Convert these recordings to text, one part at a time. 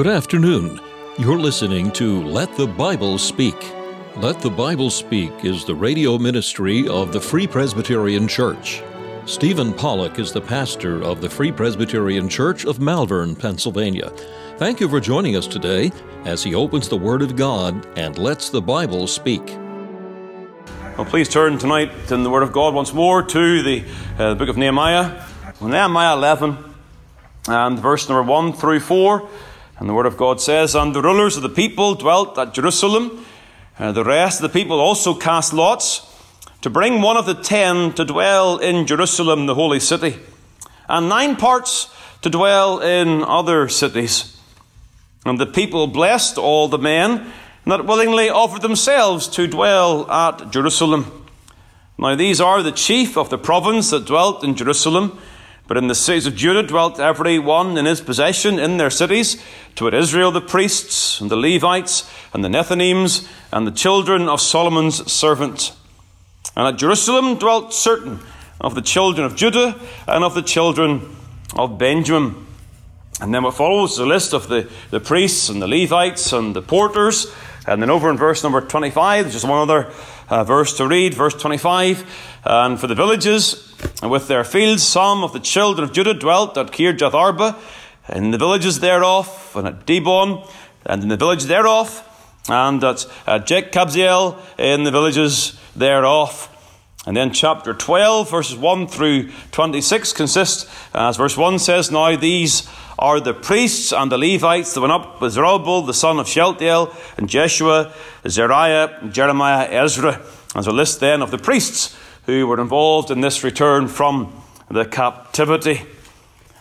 Good afternoon. You're listening to Let the Bible Speak. Let the Bible Speak is the radio ministry of the Free Presbyterian Church. Stephen Pollock is the pastor of the Free Presbyterian Church of Malvern, Pennsylvania. Thank you for joining us today as he opens the Word of God and lets the Bible speak. Well, please turn tonight in the Word of God once more to the, uh, the book of Nehemiah. Nehemiah 11 and verse number 1 through 4. And the Word of God says, And the rulers of the people dwelt at Jerusalem. Uh, the rest of the people also cast lots to bring one of the ten to dwell in Jerusalem, the holy city, and nine parts to dwell in other cities. And the people blessed all the men that willingly offered themselves to dwell at Jerusalem. Now, these are the chief of the province that dwelt in Jerusalem. But in the cities of Judah dwelt every one in his possession in their cities, to it Israel the priests, and the Levites, and the Nethinims, and the children of Solomon's servant. And at Jerusalem dwelt certain of the children of Judah and of the children of Benjamin. And then what follows is a list of the, the priests and the Levites and the porters. And then over in verse number 25, there's just one other uh, verse to read, verse 25. And for the villages and with their fields, some of the children of Judah dwelt at Kirjath Arba, in the villages thereof, and at Dibon, and in the village thereof, and at, uh, at Jekabzeel, in the villages thereof. And then chapter 12, verses 1 through 26 consist, as verse 1 says, Now these are the priests and the Levites that went up with Zerubbabel, the son of Shealtiel, and Jeshua, Seraiah, Jeremiah, Ezra. As a list then of the priests who were involved in this return from the captivity.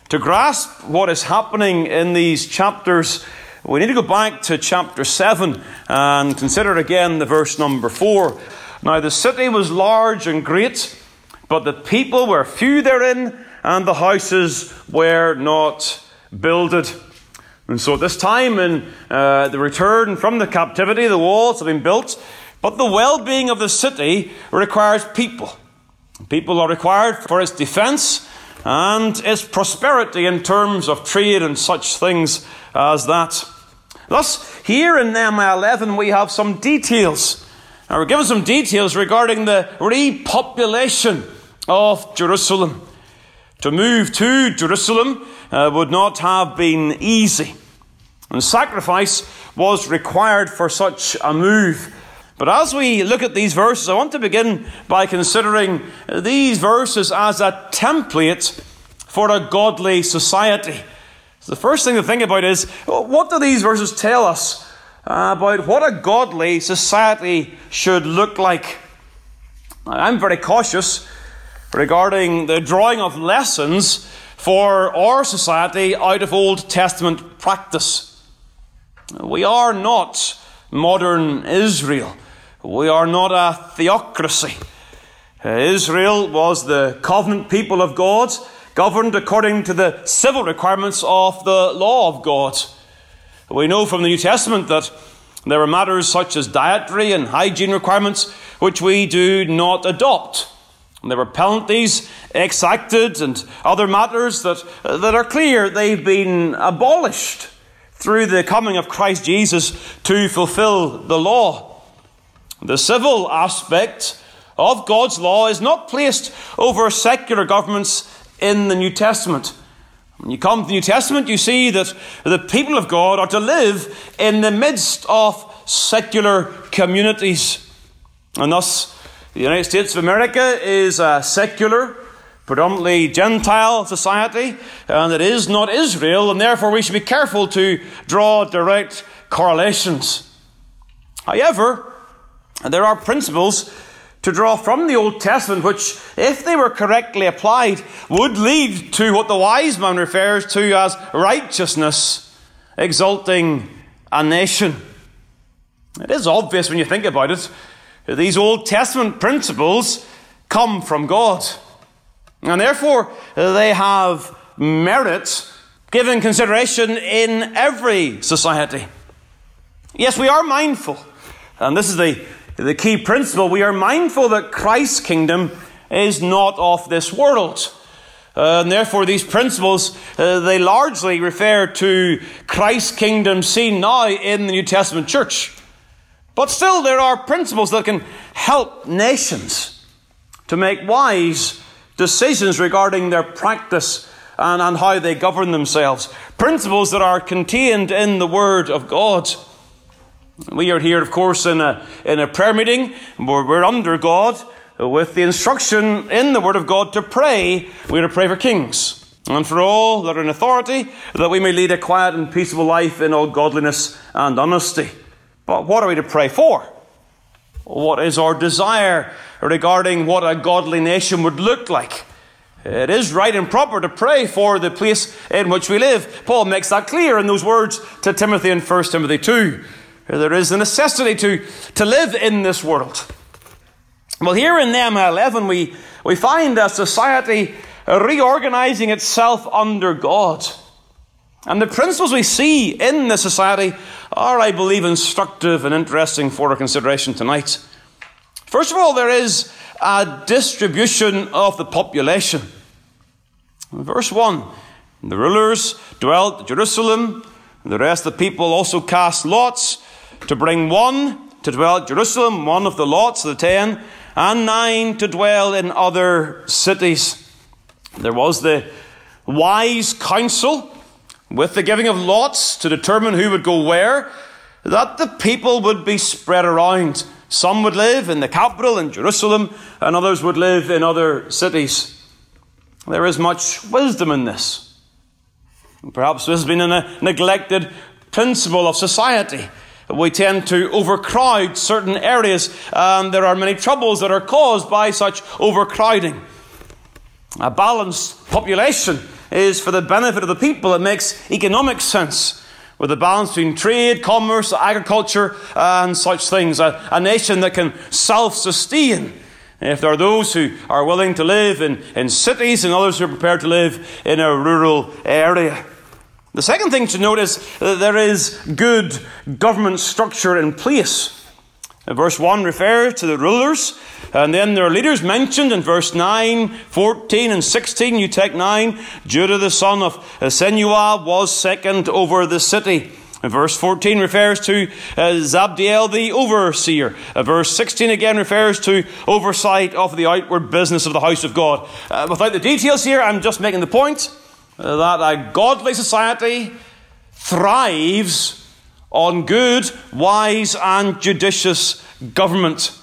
To grasp what is happening in these chapters, we need to go back to chapter 7 and consider again the verse number 4. Now, the city was large and great, but the people were few therein, and the houses were not builded. And so, at this time, in uh, the return from the captivity, the walls have been built, but the well being of the city requires people. People are required for its defense and its prosperity in terms of trade and such things as that. Thus, here in Nehemiah 11, we have some details. Now, we're given some details regarding the repopulation of Jerusalem. To move to Jerusalem uh, would not have been easy, and sacrifice was required for such a move. But as we look at these verses, I want to begin by considering these verses as a template for a godly society. So the first thing to think about is what do these verses tell us about what a godly society should look like? I'm very cautious regarding the drawing of lessons for our society out of Old Testament practice. We are not modern Israel. We are not a theocracy. Israel was the covenant people of God, governed according to the civil requirements of the law of God. We know from the New Testament that there are matters such as dietary and hygiene requirements which we do not adopt. There were penalties exacted and other matters that, that are clear they've been abolished through the coming of Christ Jesus to fulfill the law. The civil aspect of God's law is not placed over secular governments in the New Testament. When you come to the New Testament, you see that the people of God are to live in the midst of secular communities. And thus, the United States of America is a secular, predominantly Gentile society, and it is not Israel, and therefore we should be careful to draw direct correlations. However, there are principles to draw from the Old Testament, which, if they were correctly applied, would lead to what the wise man refers to as righteousness, exalting a nation. It is obvious when you think about it that these Old Testament principles come from God. And therefore, they have merit given consideration in every society. Yes, we are mindful, and this is the the key principle, we are mindful that Christ's kingdom is not of this world. Uh, and therefore, these principles, uh, they largely refer to Christ's kingdom seen now in the New Testament church. But still, there are principles that can help nations to make wise decisions regarding their practice and, and how they govern themselves. Principles that are contained in the Word of God. We are here, of course, in a, in a prayer meeting. We're, we're under God with the instruction in the Word of God to pray. We're to pray for kings and for all that are in authority, that we may lead a quiet and peaceable life in all godliness and honesty. But what are we to pray for? What is our desire regarding what a godly nation would look like? It is right and proper to pray for the place in which we live. Paul makes that clear in those words to Timothy in 1 Timothy 2. There is a necessity to, to live in this world. Well, here in Nehemiah 11, we, we find a society reorganizing itself under God. And the principles we see in the society are, I believe, instructive and interesting for our consideration tonight. First of all, there is a distribution of the population. Verse 1 The rulers dwelt at Jerusalem, and the rest of the people also cast lots to bring one to dwell at Jerusalem, one of the lots of the ten, and nine to dwell in other cities. There was the wise council with the giving of lots to determine who would go where, that the people would be spread around. Some would live in the capital in Jerusalem, and others would live in other cities. There is much wisdom in this. Perhaps this has been a neglected principle of society. We tend to overcrowd certain areas, and there are many troubles that are caused by such overcrowding. A balanced population is for the benefit of the people. It makes economic sense with a balance between trade, commerce, agriculture, and such things. A, a nation that can self sustain. If there are those who are willing to live in, in cities and others who are prepared to live in a rural area. The second thing to note is that there is good government structure in place. Verse 1 refers to the rulers, and then there are leaders mentioned in verse 9, 14, and 16. You take 9. Judah the son of Senuah was second over the city. Verse 14 refers to uh, Zabdiel the overseer. Uh, verse 16 again refers to oversight of the outward business of the house of God. Uh, without the details here, I'm just making the point uh, that a godly society thrives on good, wise, and judicious government.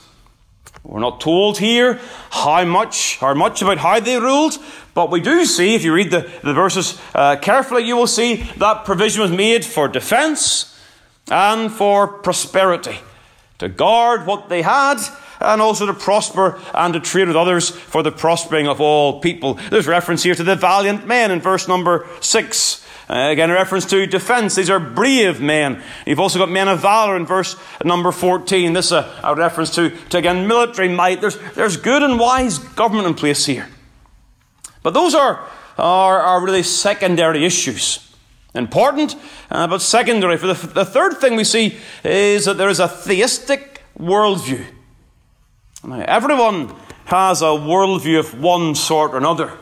We're not told here how much or much about how they ruled, but we do see, if you read the, the verses uh, carefully, you will see that provision was made for defense and for prosperity, to guard what they had and also to prosper and to trade with others for the prospering of all people. There's reference here to the valiant men in verse number 6. Uh, again, a reference to defense. These are brave men. You've also got men of valor in verse number 14. This is a, a reference to, to, again, military might. There's, there's good and wise government in place here. But those are, are, are really secondary issues. Important, uh, but secondary. For the, the third thing we see is that there is a theistic worldview. Now, everyone has a worldview of one sort or another.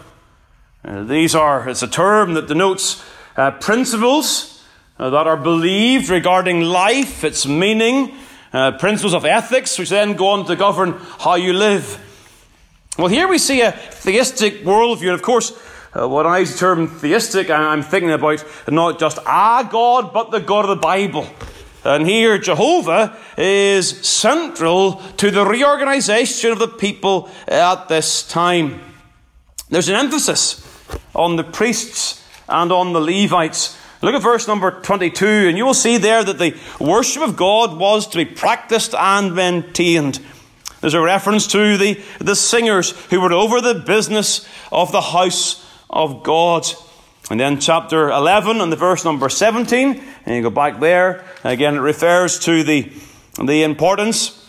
Uh, these are, it's a term that denotes uh, principles uh, that are believed regarding life, its meaning, uh, principles of ethics, which then go on to govern how you live. Well, here we see a theistic worldview, and of course, uh, when I use the term theistic, I'm thinking about not just a God, but the God of the Bible. And here, Jehovah is central to the reorganization of the people at this time. There's an emphasis on the priests and on the Levites. Look at verse number 22, and you will see there that the worship of God was to be practiced and maintained. There's a reference to the, the singers who were over the business of the house of God. And then chapter 11 and the verse number 17, and you go back there, again it refers to the, the importance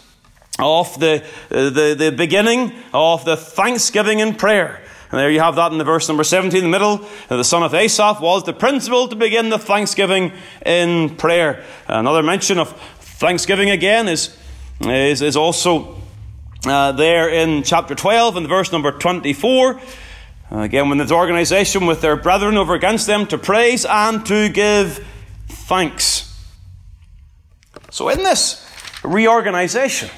of the, the, the beginning of the thanksgiving and prayer. And there you have that in the verse number 17 in the middle. The son of Asaph was the principal to begin the thanksgiving in prayer. Another mention of thanksgiving again is, is, is also uh, there in chapter 12 in the verse number 24. Again, when there's organization with their brethren over against them to praise and to give thanks. So, in this reorganization,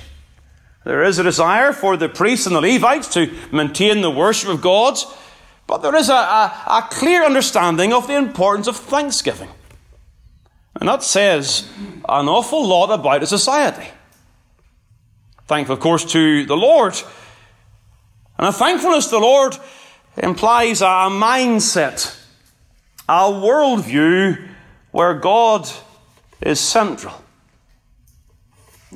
there is a desire for the priests and the Levites to maintain the worship of God, but there is a, a, a clear understanding of the importance of thanksgiving. And that says an awful lot about a society. Thankful, of course, to the Lord. And a thankfulness to the Lord implies a mindset, a worldview where God is central.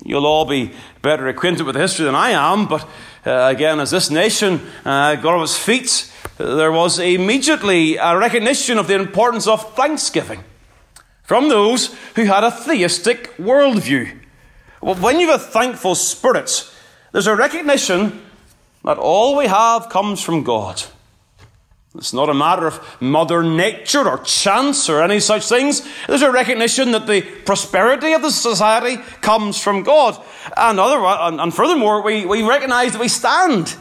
You'll all be better acquainted with the history than I am, but uh, again, as this nation uh, got on its feet, there was immediately a recognition of the importance of thanksgiving from those who had a theistic worldview. Well, when you have a thankful spirit, there's a recognition that all we have comes from God. It's not a matter of mother nature or chance or any such things. There's a recognition that the prosperity of the society comes from God. And, other, and furthermore, we, we recognize that we stand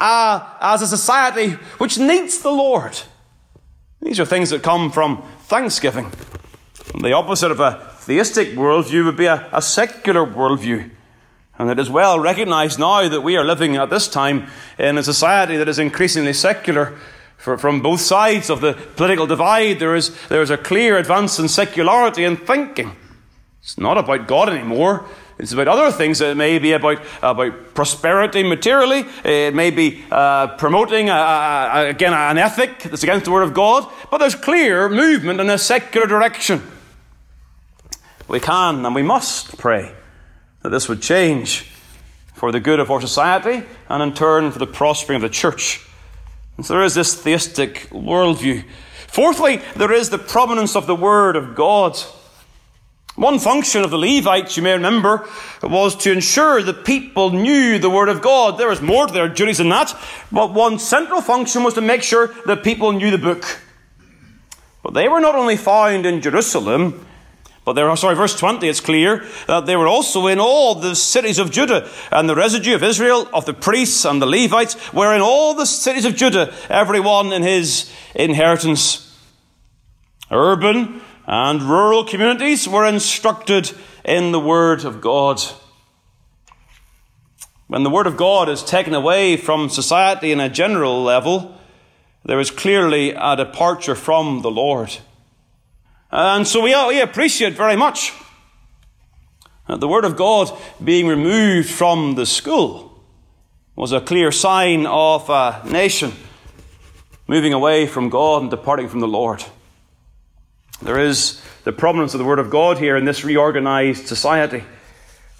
uh, as a society which needs the Lord. These are things that come from thanksgiving. The opposite of a theistic worldview would be a, a secular worldview. And it is well recognized now that we are living at this time in a society that is increasingly secular. From both sides of the political divide, there is, there is a clear advance in secularity and thinking. It's not about God anymore. It's about other things. It may be about, about prosperity materially. It may be uh, promoting, a, a, again, an ethic that's against the Word of God. But there's clear movement in a secular direction. We can and we must pray that this would change for the good of our society and in turn for the prospering of the church. And so there is this theistic worldview. Fourthly, there is the prominence of the Word of God. One function of the Levites, you may remember, was to ensure that people knew the Word of God. There was more to their duties than that, but one central function was to make sure that people knew the book. But they were not only found in Jerusalem, but there, are, sorry, verse 20, it's clear that they were also in all the cities of Judah, and the residue of Israel, of the priests and the Levites, were in all the cities of Judah, everyone in his inheritance. Urban and rural communities were instructed in the Word of God. When the Word of God is taken away from society in a general level, there is clearly a departure from the Lord. Uh, and so we, we appreciate very much the Word of God being removed from the school was a clear sign of a nation moving away from God and departing from the Lord. There is the prominence of the Word of God here in this reorganized society.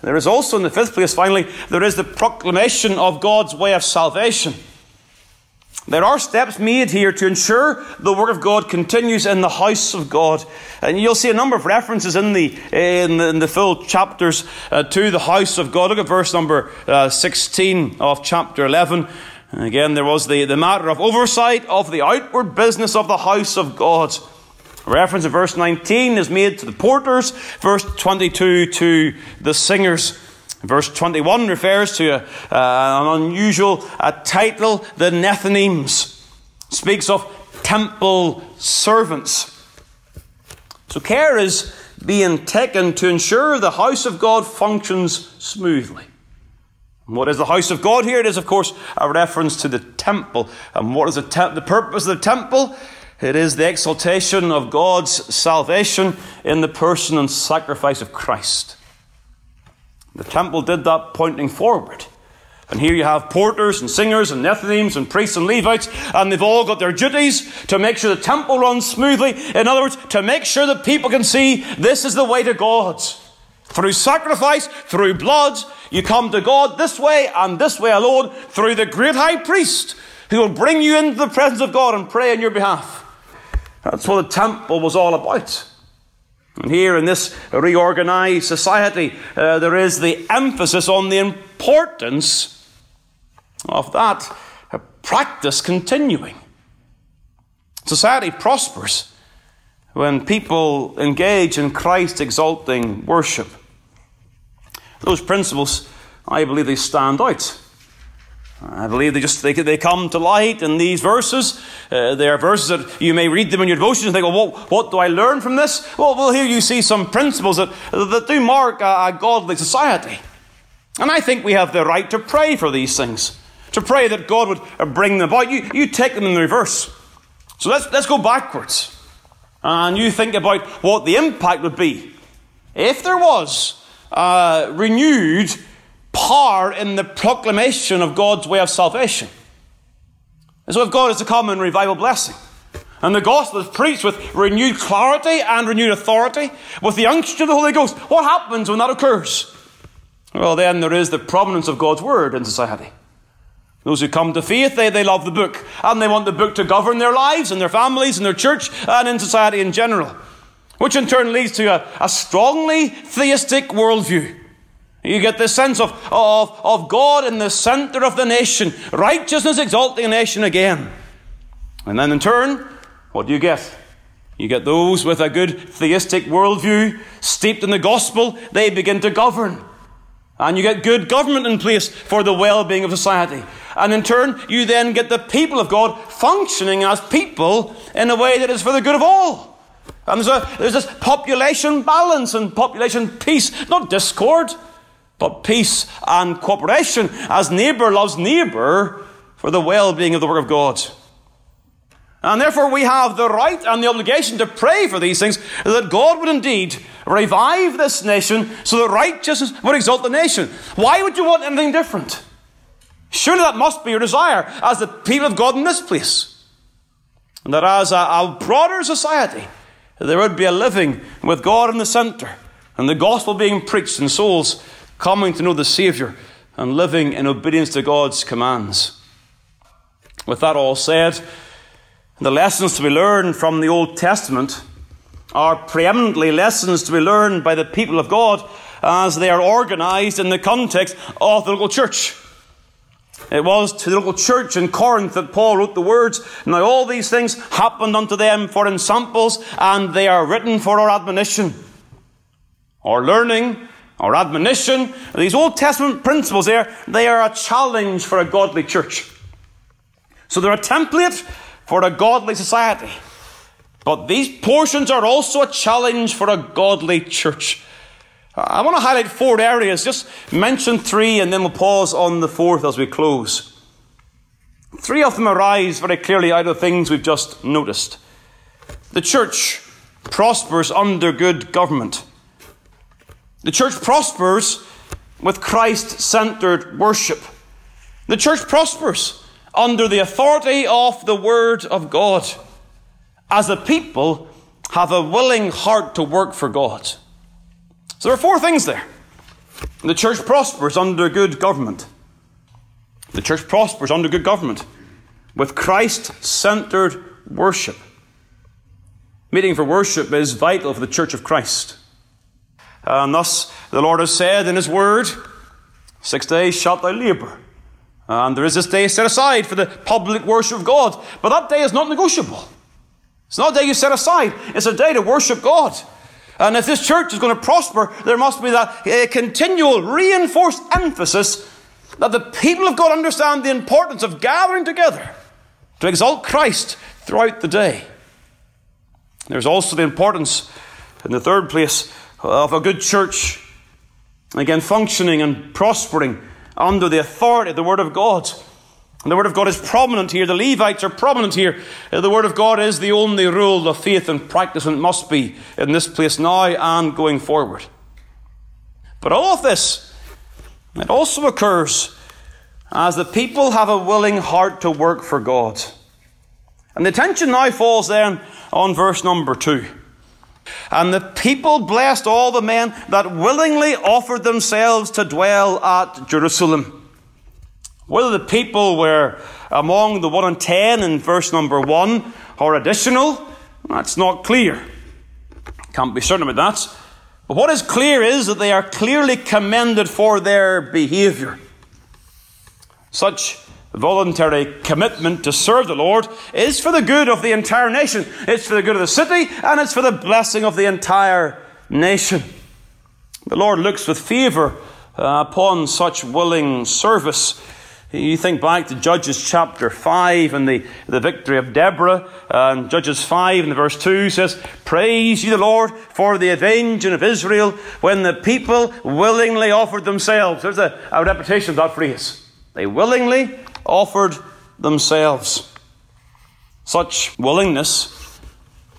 There is also, in the fifth place, finally, there is the proclamation of God's way of salvation. There are steps made here to ensure the Word of God continues in the house of God. And you'll see a number of references in the, in the, in the full chapters uh, to the house of God. Look at verse number uh, 16 of chapter 11. And again, there was the, the matter of oversight of the outward business of the house of God. Reference in verse 19 is made to the porters, verse 22 to the singers. Verse 21 refers to a, uh, an unusual title, the Nethinims. Speaks of temple servants. So care is being taken to ensure the house of God functions smoothly. And what is the house of God here? It is, of course, a reference to the temple. And what is the, te- the purpose of the temple? It is the exaltation of God's salvation in the person and sacrifice of Christ. The temple did that pointing forward. And here you have porters and singers and Nethinims and priests and Levites, and they've all got their duties to make sure the temple runs smoothly. In other words, to make sure that people can see this is the way to God. Through sacrifice, through blood, you come to God this way and this way alone, through the great high priest who will bring you into the presence of God and pray on your behalf. That's what the temple was all about. And here in this reorganized society, uh, there is the emphasis on the importance of that uh, practice continuing. Society prospers when people engage in Christ exalting worship. Those principles, I believe, they stand out. I believe they just they, they come to light in these verses. Uh, they are verses that you may read them in your devotions and think, well, what, what do I learn from this? Well, well, here you see some principles that, that do mark a, a godly society. And I think we have the right to pray for these things, to pray that God would bring them about. You, you take them in the reverse. So let's, let's go backwards. And you think about what the impact would be if there was uh, renewed power in the proclamation of God's way of salvation. And so, if God is to come in revival blessing, and the gospel is preached with renewed clarity and renewed authority, with the unction of the Holy Ghost, what happens when that occurs? Well, then there is the prominence of God's word in society. Those who come to faith, they, they love the book, and they want the book to govern their lives and their families and their church and in society in general, which in turn leads to a, a strongly theistic worldview. You get this sense of, of, of God in the center of the nation, righteousness exalting a nation again. And then in turn, what do you get? You get those with a good theistic worldview, steeped in the gospel, they begin to govern. And you get good government in place for the well being of society. And in turn, you then get the people of God functioning as people in a way that is for the good of all. And there's, a, there's this population balance and population peace, not discord, but peace and cooperation as neighbour loves neighbour for the well being of the work of God. And therefore, we have the right and the obligation to pray for these things that God would indeed revive this nation so that righteousness would exalt the nation. Why would you want anything different? Surely that must be your desire as the people of God in this place. And that as a, a broader society, there would be a living with God in the centre and the gospel being preached and souls coming to know the Saviour and living in obedience to God's commands. With that all said, the lessons to be learned from the Old Testament are preeminently lessons to be learned by the people of God as they are organized in the context of the local church. It was to the local church in Corinth that Paul wrote the words, Now all these things happened unto them for ensamples, and they are written for our admonition, our learning, our admonition. These Old Testament principles there, they are a challenge for a godly church. So they're a template for a godly society. But these portions are also a challenge for a godly church. I want to highlight four areas, just mention three, and then we'll pause on the fourth as we close. Three of them arise very clearly out of things we've just noticed. The church prospers under good government. The church prospers with Christ centered worship. The church prospers under the authority of the Word of God, as a people have a willing heart to work for God. So there are four things there. The church prospers under good government. The church prospers under good government with Christ centered worship. Meeting for worship is vital for the church of Christ. And thus, the Lord has said in His Word, Six days shalt thou labour and there is this day set aside for the public worship of God. But that day is not negotiable. It's not a day you set aside, it's a day to worship God. And if this church is going to prosper, there must be that uh, continual reinforced emphasis that the people of God understand the importance of gathering together to exalt Christ throughout the day. There's also the importance, in the third place, of a good church, again, functioning and prospering under the authority of the Word of God. And the Word of God is prominent here. The Levites are prominent here. The Word of God is the only rule of faith and practice, and it must be in this place now and going forward. But all of this, it also occurs as the people have a willing heart to work for God. And the attention now falls then on verse number two. And the people blessed all the men that willingly offered themselves to dwell at Jerusalem. Whether the people were among the one and ten in verse number one or additional, that's not clear. Can't be certain about that. But what is clear is that they are clearly commended for their behavior. Such voluntary commitment to serve the Lord is for the good of the entire nation. It's for the good of the city and it's for the blessing of the entire nation. The Lord looks with favour uh, upon such willing service You think back to Judges chapter 5 and the, the victory of Deborah. And Judges 5 and verse 2 says, Praise ye the Lord for the avenging of Israel when the people willingly offered themselves. There's a, a repetition of that phrase. They willingly offered themselves. Such willingness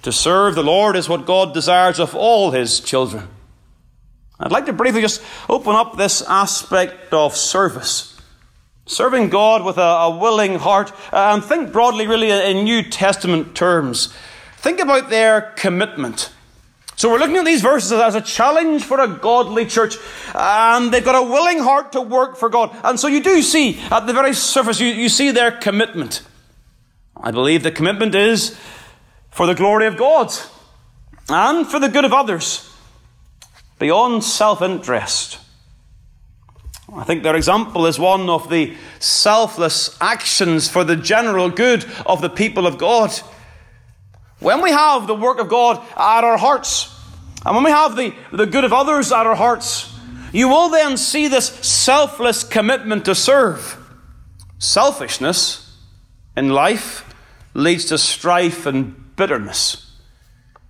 to serve the Lord is what God desires of all his children. I'd like to briefly just open up this aspect of service. Serving God with a, a willing heart, uh, and think broadly, really, in New Testament terms. Think about their commitment. So we're looking at these verses as a challenge for a godly church, and they've got a willing heart to work for God. And so you do see, at the very surface, you, you see their commitment. I believe the commitment is for the glory of God and for the good of others, beyond self interest. I think their example is one of the selfless actions for the general good of the people of God. When we have the work of God at our hearts, and when we have the, the good of others at our hearts, you will then see this selfless commitment to serve. Selfishness in life leads to strife and bitterness.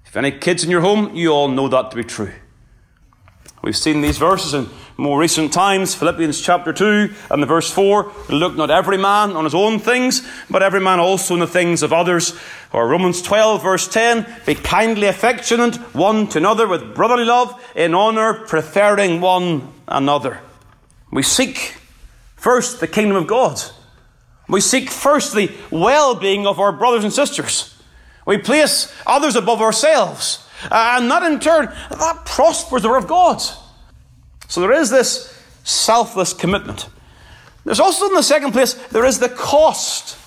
If any kids in your home, you all know that to be true. We've seen these verses in more recent times, Philippians chapter 2 and the verse 4. Look not every man on his own things, but every man also on the things of others. Or Romans 12 verse 10, be kindly affectionate one to another with brotherly love, in honour, preferring one another. We seek first the kingdom of God. We seek first the well-being of our brothers and sisters. We place others above ourselves. And that in turn, that prospers the work of God. So there is this selfless commitment. There's also, in the second place, there is the cost.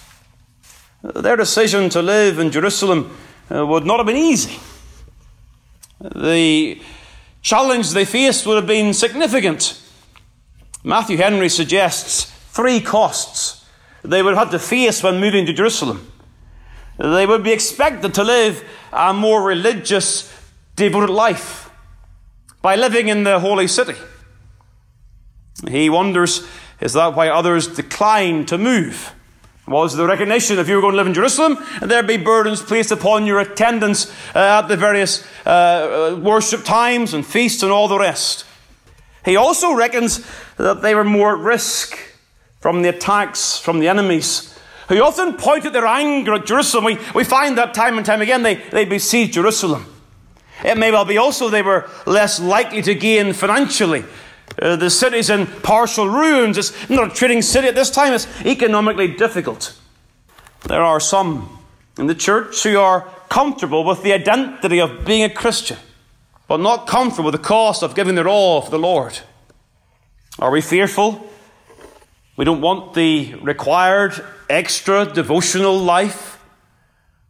Their decision to live in Jerusalem uh, would not have been easy. The challenge they faced would have been significant. Matthew Henry suggests three costs they would have had to face when moving to Jerusalem. They would be expected to live a more religious, devoted life by living in the holy city. He wonders is that why others declined to move? Was the recognition if you were going to live in Jerusalem, there'd be burdens placed upon your attendance uh, at the various uh, uh, worship times and feasts and all the rest? He also reckons that they were more at risk from the attacks from the enemies who often pointed their anger at Jerusalem. We, we find that time and time again they, they besieged Jerusalem. It may well be also they were less likely to gain financially uh, the city's in partial ruins. It's not a trading city at this time. It's economically difficult. There are some in the church who are comfortable with the identity of being a Christian, but not comfortable with the cost of giving their all for the Lord. Are we fearful? We don't want the required extra devotional life.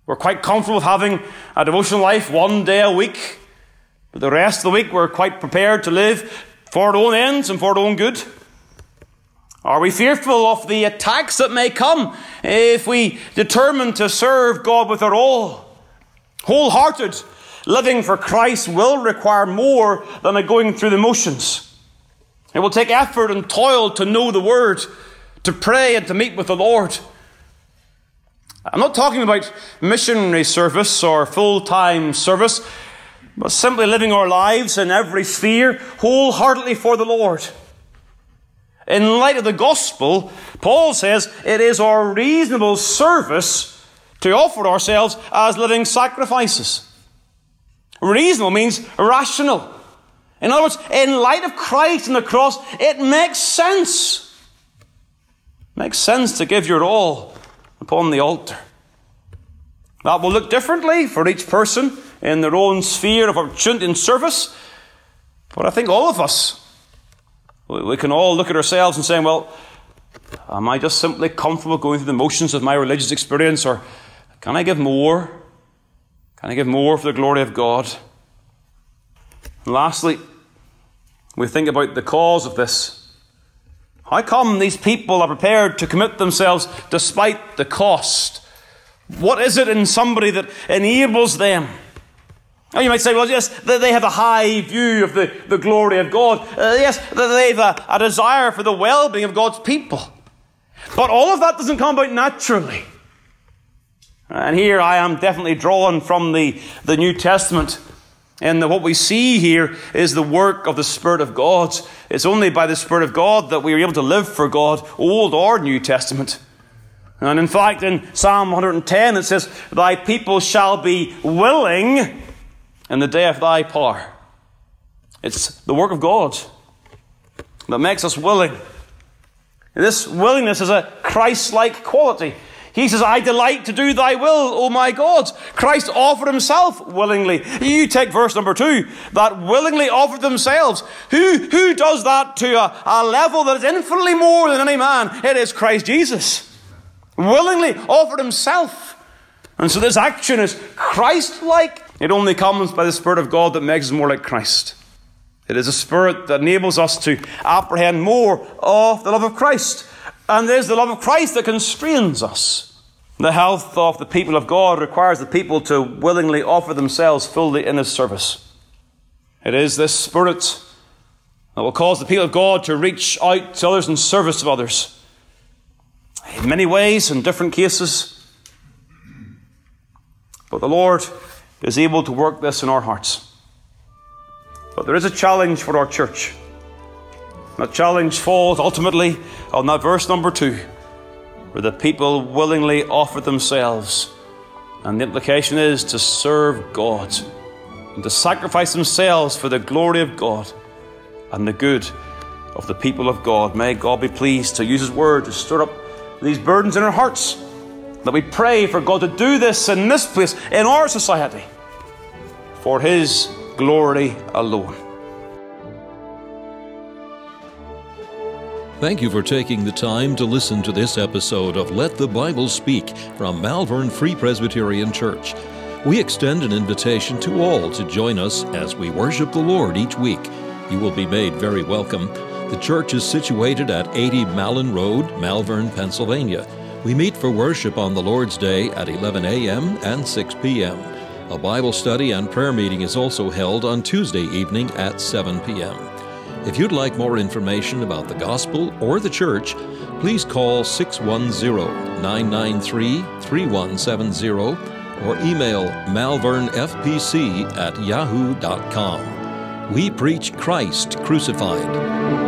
We're quite comfortable with having a devotional life one day a week. But the rest of the week, we're quite prepared to live for our own ends and for our own good? Are we fearful of the attacks that may come if we determine to serve God with our all? Wholehearted living for Christ will require more than a going through the motions. It will take effort and toil to know the Word, to pray and to meet with the Lord. I'm not talking about missionary service or full time service but simply living our lives in every sphere wholeheartedly for the Lord. In light of the gospel, Paul says it is our reasonable service to offer ourselves as living sacrifices. Reasonable means rational. In other words, in light of Christ and the cross, it makes sense. It makes sense to give your all upon the altar. That will look differently for each person in their own sphere of opportunity and service. But I think all of us, we can all look at ourselves and say, well, am I just simply comfortable going through the motions of my religious experience, or can I give more? Can I give more for the glory of God? And lastly, we think about the cause of this. How come these people are prepared to commit themselves despite the cost? What is it in somebody that enables them? Oh, you might say, well, yes, they have a high view of the, the glory of God. Uh, yes, they have a, a desire for the well being of God's people. But all of that doesn't come about naturally. And here I am definitely drawn from the, the New Testament. And what we see here is the work of the Spirit of God. It's only by the Spirit of God that we are able to live for God, Old or New Testament. And in fact, in Psalm 110, it says, Thy people shall be willing in the day of thy power. It's the work of God that makes us willing. And this willingness is a Christ like quality. He says, I delight to do thy will, O my God. Christ offered himself willingly. You take verse number two, that willingly offered themselves. Who, who does that to a, a level that is infinitely more than any man? It is Christ Jesus. Willingly offered himself. And so this action is Christ like. It only comes by the Spirit of God that makes us more like Christ. It is a spirit that enables us to apprehend more of the love of Christ. And it is the love of Christ that constrains us. The health of the people of God requires the people to willingly offer themselves fully in His service. It is this spirit that will cause the people of God to reach out to others in service of others. In many ways, in different cases. But the Lord is able to work this in our hearts. But there is a challenge for our church. That challenge falls ultimately on that verse number two, where the people willingly offer themselves. And the implication is to serve God and to sacrifice themselves for the glory of God and the good of the people of God. May God be pleased to use His word to stir up these burdens in our hearts. That we pray for God to do this in this place, in our society, for His glory alone. Thank you for taking the time to listen to this episode of Let the Bible Speak from Malvern Free Presbyterian Church. We extend an invitation to all to join us as we worship the Lord each week. You will be made very welcome. The church is situated at 80 Malin Road, Malvern, Pennsylvania. We meet for worship on the Lord's Day at 11 a.m. and 6 p.m. A Bible study and prayer meeting is also held on Tuesday evening at 7 p.m. If you'd like more information about the gospel or the church, please call 610 993 3170 or email malvernfpc at yahoo.com. We preach Christ crucified.